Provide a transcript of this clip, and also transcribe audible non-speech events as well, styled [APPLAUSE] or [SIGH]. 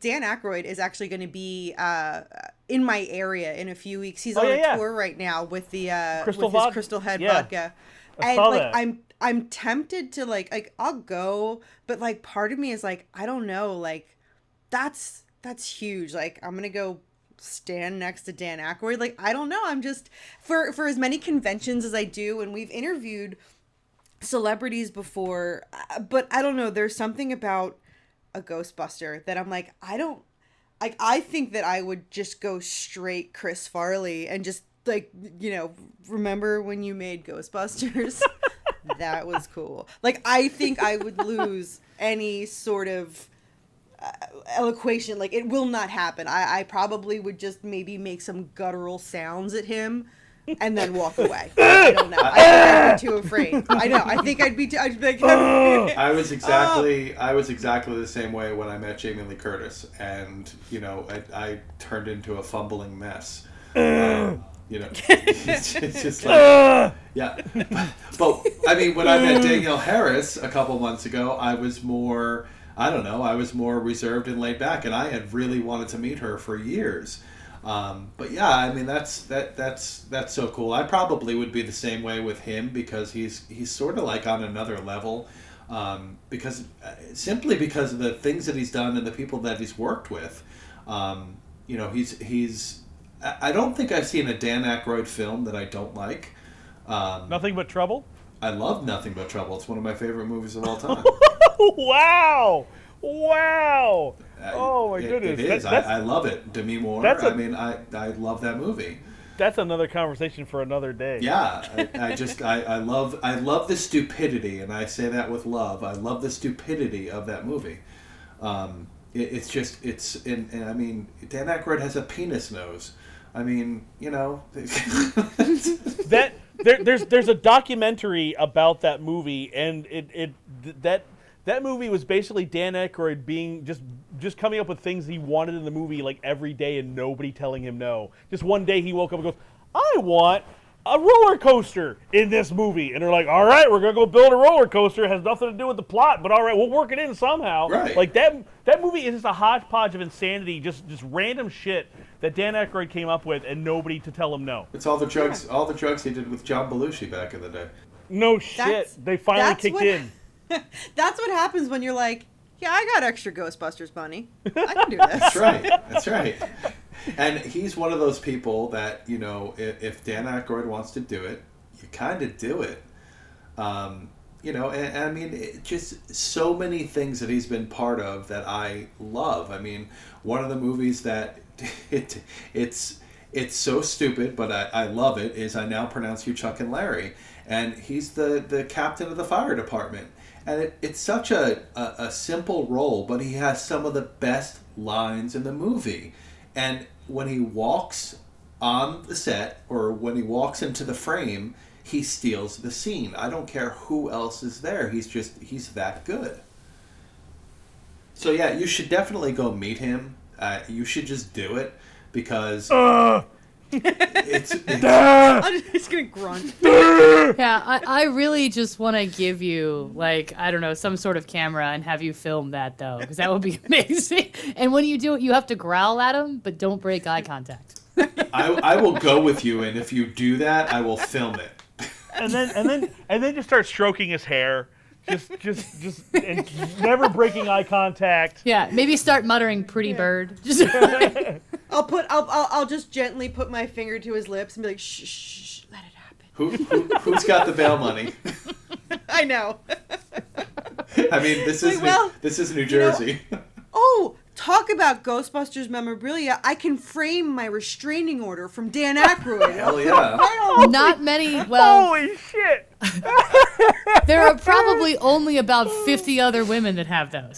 Dan Aykroyd is actually going to be uh, in my area in a few weeks. He's Oh, on yeah, a yeah. tour right now with the uh, Crystal with his Vod- Crystal Head yeah. vodka, I and like that. I'm I'm tempted to like like I'll go, but like part of me is like I don't know, like that's that's huge. Like I'm gonna go stand next to Dan Aykroyd. Like I don't know. I'm just for for as many conventions as I do, and we've interviewed celebrities before, uh, but I don't know. There's something about a Ghostbuster that I'm like, I don't like. I think that I would just go straight Chris Farley and just like you know, remember when you made Ghostbusters? [LAUGHS] that was cool. Like I think I would lose any sort of uh, eloquation. Like it will not happen. I I probably would just maybe make some guttural sounds at him. And then walk [LAUGHS] away. I don't know. I think I'd be too afraid. I know. I think I'd be too. I'd be like, [LAUGHS] [LAUGHS] I was exactly oh. I was exactly the same way when I met Jamie Lee Curtis, and you know I, I turned into a fumbling mess. Um, you know, it's, it's just like uh. yeah. But I mean, when I met Danielle Harris a couple months ago, I was more I don't know I was more reserved and laid back, and I had really wanted to meet her for years. Um, but yeah, I mean that's that that's that's so cool. I probably would be the same way with him because he's he's sort of like on another level. Um, because uh, simply because of the things that he's done and the people that he's worked with, um, you know, he's he's. I don't think I've seen a Dan Aykroyd film that I don't like. Um, Nothing but trouble. I love Nothing But Trouble. It's one of my favorite movies of all time. [LAUGHS] wow! Wow! Oh my It- goodness! It is. That- I, I love it. Demi Moore. a- I mean, I I love that movie. that's another conversation for another day. Yeah, I, I just I, I love I love the stupidity, and I say that with love. I love the stupidity of that movie. Um, it, it's just it's and, and I mean Dan Aykroyd has a penis nose. I mean, you know, [LAUGHS] that there, there's there's a documentary about that movie, and it it that that movie was basically Dan Aykroyd being just just coming up with things he wanted in the movie like every day, and nobody telling him no. Just one day he woke up and goes, "I want." A roller coaster in this movie, and they're like, "All right, we're gonna go build a roller coaster. It has nothing to do with the plot, but all right, we'll work it in somehow." Right. Like that. That movie is just a hodgepodge of insanity, just just random shit that Dan Aykroyd came up with, and nobody to tell him no. it's all the drugs all the drugs he did with John Belushi back in the day. No shit. That's- they finally kicked what- in. [LAUGHS] That's what happens when you're like, yeah, I got extra Ghostbusters money. I can do [LAUGHS] this. That's right. That's right. And he's one of those people that you know, if, if Dan Aykroyd wants to do it, you kind of do it. Um, you know, and, and I mean, it just so many things that he's been part of that I love. I mean, one of the movies that [LAUGHS] it it's it's so stupid, but I, I love it. Is I now pronounce you Chuck and Larry, and he's the the captain of the fire department, and it, it's such a, a a simple role, but he has some of the best lines in the movie, and when he walks on the set or when he walks into the frame, he steals the scene. I don't care who else is there. He's just he's that good. So yeah, you should definitely go meet him. Uh, you should just do it because it's, it's [LAUGHS] I'm just gonna grunt. [LAUGHS] Yeah, I, I really just want to give you like I don't know some sort of camera and have you film that though because that would be [LAUGHS] amazing. And when you do it, you have to growl at him, but don't break eye contact. I, I will go with you, and if you do that, I will film it. And then and then and then just start stroking his hair. Just just just and never breaking eye contact. Yeah, maybe start muttering "pretty bird." Just I'll put. I'll, I'll. I'll just gently put my finger to his lips and be like, shh, shh, shh let it happen. Who, who who's got the bail money? [LAUGHS] I know. [LAUGHS] I mean, this is Like, well, New, this is New know- Jersey. [LAUGHS] Oh, talk about Ghostbusters memorabilia. I can frame my restraining order from Dan Aykroyd. Hell yeah! not many. Well, Holy shit! there are probably only about fifty other women that have those.